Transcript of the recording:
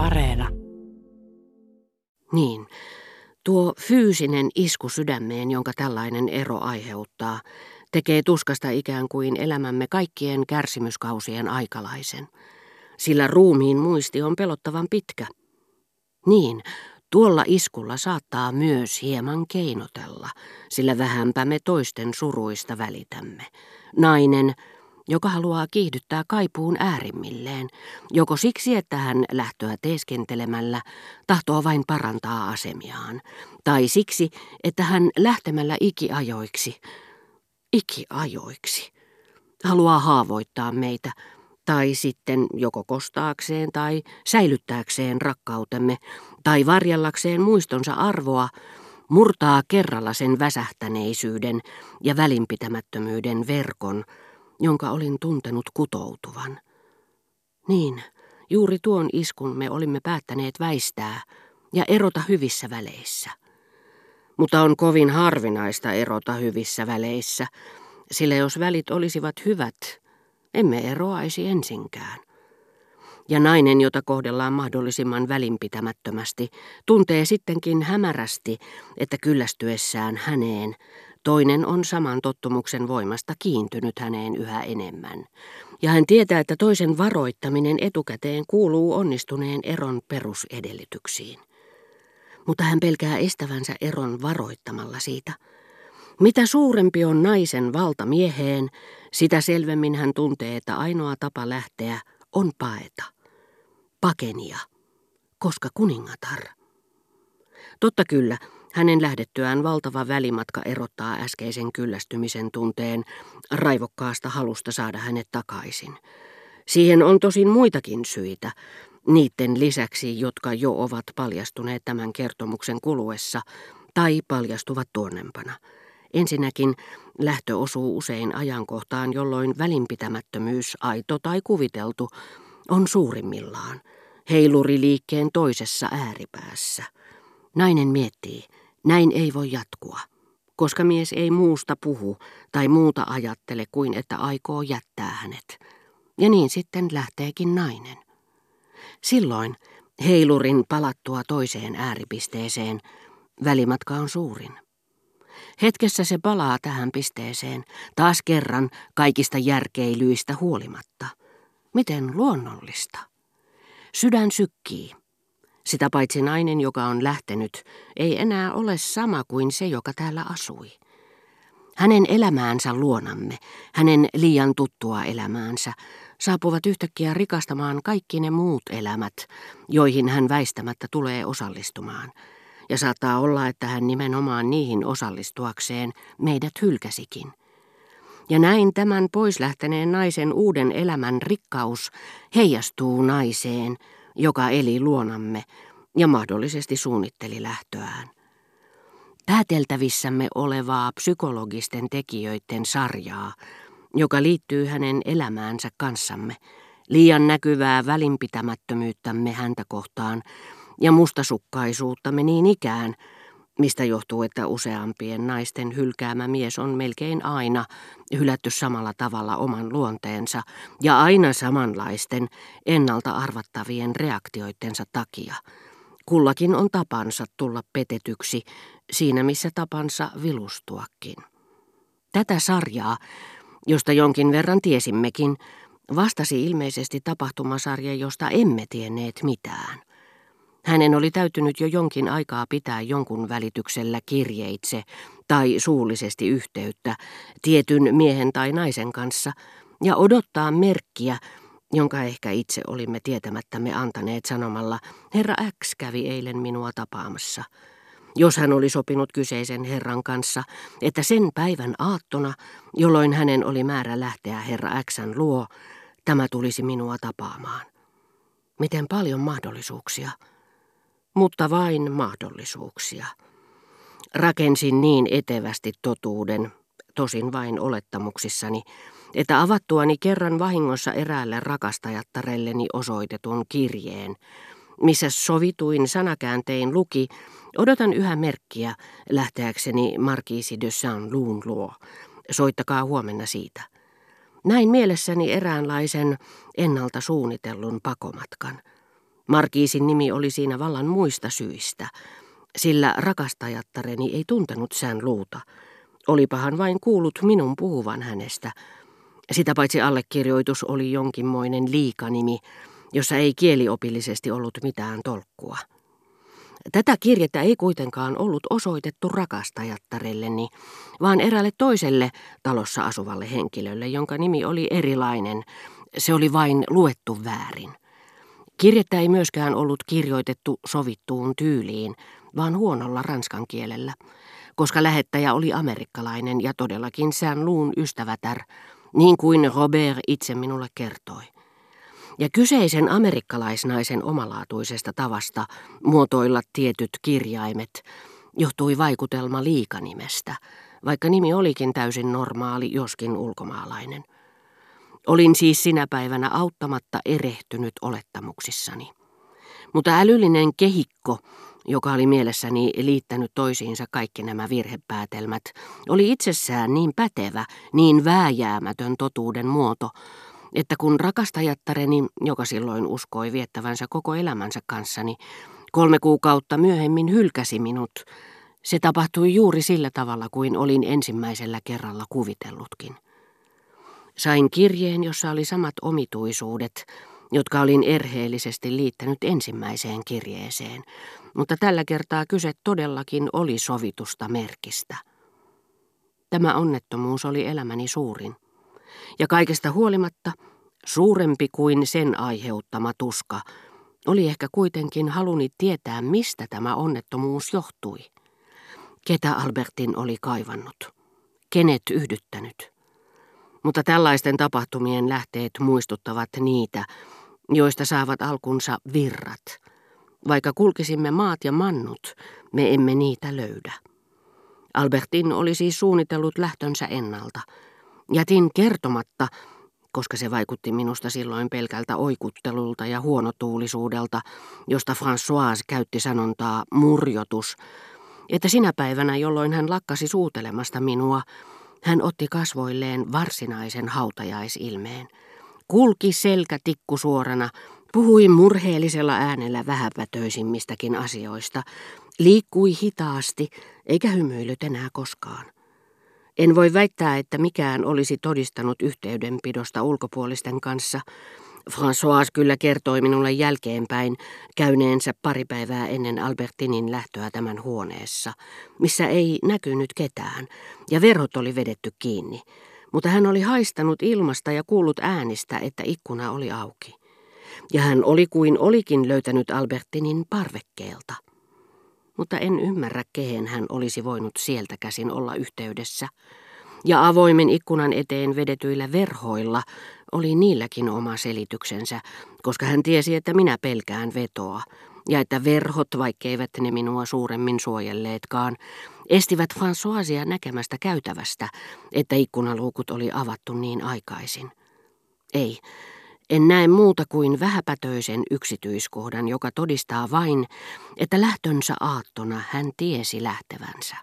Areena. Niin, tuo fyysinen isku sydämeen, jonka tällainen ero aiheuttaa, tekee tuskasta ikään kuin elämämme kaikkien kärsimyskausien aikalaisen. Sillä ruumiin muisti on pelottavan pitkä. Niin, tuolla iskulla saattaa myös hieman keinotella, sillä vähänpä me toisten suruista välitämme. Nainen, joka haluaa kiihdyttää kaipuun äärimmilleen, joko siksi, että hän lähtöä teeskentelemällä tahtoo vain parantaa asemiaan, tai siksi, että hän lähtemällä ikiajoiksi, ikiajoiksi, haluaa haavoittaa meitä, tai sitten joko kostaakseen tai säilyttääkseen rakkautemme, tai varjellakseen muistonsa arvoa, murtaa kerralla sen väsähtäneisyyden ja välinpitämättömyyden verkon, jonka olin tuntenut kutoutuvan. Niin, juuri tuon iskun me olimme päättäneet väistää ja erota hyvissä väleissä. Mutta on kovin harvinaista erota hyvissä väleissä, sillä jos välit olisivat hyvät, emme eroaisi ensinkään. Ja nainen, jota kohdellaan mahdollisimman välinpitämättömästi, tuntee sittenkin hämärästi, että kyllästyessään häneen Toinen on saman tottumuksen voimasta kiintynyt häneen yhä enemmän. Ja hän tietää, että toisen varoittaminen etukäteen kuuluu onnistuneen eron perusedellytyksiin. Mutta hän pelkää estävänsä eron varoittamalla siitä. Mitä suurempi on naisen valta mieheen, sitä selvemmin hän tuntee, että ainoa tapa lähteä on paeta. Pakenia, koska kuningatar. Totta kyllä, hänen lähdettyään valtava välimatka erottaa äskeisen kyllästymisen tunteen raivokkaasta halusta saada hänet takaisin. Siihen on tosin muitakin syitä, niiden lisäksi, jotka jo ovat paljastuneet tämän kertomuksen kuluessa tai paljastuvat tuonnempana. Ensinnäkin lähtö osuu usein ajankohtaan, jolloin välinpitämättömyys, aito tai kuviteltu, on suurimmillaan, heiluriliikkeen toisessa ääripäässä. Nainen miettii, näin ei voi jatkua, koska mies ei muusta puhu tai muuta ajattele kuin että aikoo jättää hänet. Ja niin sitten lähteekin nainen. Silloin heilurin palattua toiseen ääripisteeseen välimatka on suurin. Hetkessä se palaa tähän pisteeseen, taas kerran kaikista järkeilyistä huolimatta. Miten luonnollista. Sydän sykkii. Sitä paitsi nainen, joka on lähtenyt, ei enää ole sama kuin se, joka täällä asui. Hänen elämäänsä luonamme, hänen liian tuttua elämäänsä, saapuvat yhtäkkiä rikastamaan kaikki ne muut elämät, joihin hän väistämättä tulee osallistumaan. Ja saattaa olla, että hän nimenomaan niihin osallistuakseen meidät hylkäsikin. Ja näin tämän pois lähteneen naisen uuden elämän rikkaus heijastuu naiseen, joka eli luonamme ja mahdollisesti suunnitteli lähtöään. Pääteltävissämme olevaa psykologisten tekijöiden sarjaa, joka liittyy hänen elämäänsä kanssamme, liian näkyvää välinpitämättömyyttämme häntä kohtaan ja mustasukkaisuuttamme niin ikään – mistä johtuu, että useampien naisten hylkäämä mies on melkein aina hylätty samalla tavalla oman luonteensa ja aina samanlaisten ennalta arvattavien reaktioittensa takia. Kullakin on tapansa tulla petetyksi siinä, missä tapansa vilustuakin. Tätä sarjaa, josta jonkin verran tiesimmekin, vastasi ilmeisesti tapahtumasarja, josta emme tienneet mitään. Hänen oli täytynyt jo jonkin aikaa pitää jonkun välityksellä kirjeitse tai suullisesti yhteyttä tietyn miehen tai naisen kanssa ja odottaa merkkiä, jonka ehkä itse olimme tietämättämme antaneet sanomalla, herra X kävi eilen minua tapaamassa. Jos hän oli sopinut kyseisen herran kanssa, että sen päivän aattona, jolloin hänen oli määrä lähteä herra Xn luo, tämä tulisi minua tapaamaan. Miten paljon mahdollisuuksia mutta vain mahdollisuuksia. Rakensin niin etevästi totuuden, tosin vain olettamuksissani, että avattuani kerran vahingossa eräälle rakastajattarelleni osoitetun kirjeen, missä sovituin sanakääntein luki, odotan yhä merkkiä lähteäkseni Markiisi de Saint-Loun luo. Soittakaa huomenna siitä. Näin mielessäni eräänlaisen ennalta suunnitellun pakomatkan – Markiisin nimi oli siinä vallan muista syistä, sillä rakastajattareni ei tuntenut sään luuta. Olipahan vain kuullut minun puhuvan hänestä. Sitä paitsi allekirjoitus oli jonkinmoinen liikanimi, jossa ei kieliopillisesti ollut mitään tolkkua. Tätä kirjettä ei kuitenkaan ollut osoitettu rakastajattarelleni, vaan eräälle toiselle talossa asuvalle henkilölle, jonka nimi oli erilainen. Se oli vain luettu väärin. Kirjettä ei myöskään ollut kirjoitettu sovittuun tyyliin, vaan huonolla ranskan kielellä, koska lähettäjä oli amerikkalainen ja todellakin sään luun ystävätär, niin kuin Robert itse minulle kertoi. Ja kyseisen amerikkalaisnaisen omalaatuisesta tavasta muotoilla tietyt kirjaimet johtui vaikutelma liikanimestä, vaikka nimi olikin täysin normaali, joskin ulkomaalainen. Olin siis sinä päivänä auttamatta erehtynyt olettamuksissani. Mutta älyllinen kehikko, joka oli mielessäni liittänyt toisiinsa kaikki nämä virhepäätelmät, oli itsessään niin pätevä, niin vääjäämätön totuuden muoto, että kun rakastajattareni, joka silloin uskoi viettävänsä koko elämänsä kanssani, kolme kuukautta myöhemmin hylkäsi minut, se tapahtui juuri sillä tavalla kuin olin ensimmäisellä kerralla kuvitellutkin. Sain kirjeen, jossa oli samat omituisuudet, jotka olin erheellisesti liittänyt ensimmäiseen kirjeeseen, mutta tällä kertaa kyse todellakin oli sovitusta merkistä. Tämä onnettomuus oli elämäni suurin. Ja kaikesta huolimatta, suurempi kuin sen aiheuttama tuska, oli ehkä kuitenkin haluni tietää, mistä tämä onnettomuus johtui. Ketä Albertin oli kaivannut? Kenet yhdyttänyt? Mutta tällaisten tapahtumien lähteet muistuttavat niitä, joista saavat alkunsa virrat. Vaikka kulkisimme maat ja mannut, me emme niitä löydä. Albertin oli siis suunnitellut lähtönsä ennalta. Jätin kertomatta, koska se vaikutti minusta silloin pelkältä oikuttelulta ja huonotuulisuudelta, josta François käytti sanontaa murjotus, että sinä päivänä, jolloin hän lakkasi suutelemasta minua, hän otti kasvoilleen varsinaisen hautajaisilmeen. Kulki selkä tikku suorana, puhui murheellisella äänellä vähäpätöisimmistäkin asioista, liikkui hitaasti eikä hymyillyt enää koskaan. En voi väittää, että mikään olisi todistanut yhteydenpidosta ulkopuolisten kanssa. François kyllä kertoi minulle jälkeenpäin käyneensä pari päivää ennen Albertinin lähtöä tämän huoneessa, missä ei näkynyt ketään, ja verhot oli vedetty kiinni. Mutta hän oli haistanut ilmasta ja kuullut äänistä, että ikkuna oli auki. Ja hän oli kuin olikin löytänyt Albertinin parvekkeelta mutta en ymmärrä, kehen hän olisi voinut sieltä käsin olla yhteydessä. Ja avoimen ikkunan eteen vedetyillä verhoilla oli niilläkin oma selityksensä, koska hän tiesi, että minä pelkään vetoa, ja että verhot, vaikkeivät ne minua suuremmin suojelleetkaan, estivät Françoisia näkemästä käytävästä, että ikkunaluukut oli avattu niin aikaisin. Ei, en näe muuta kuin vähäpätöisen yksityiskohdan, joka todistaa vain, että lähtönsä aattona hän tiesi lähtevänsä.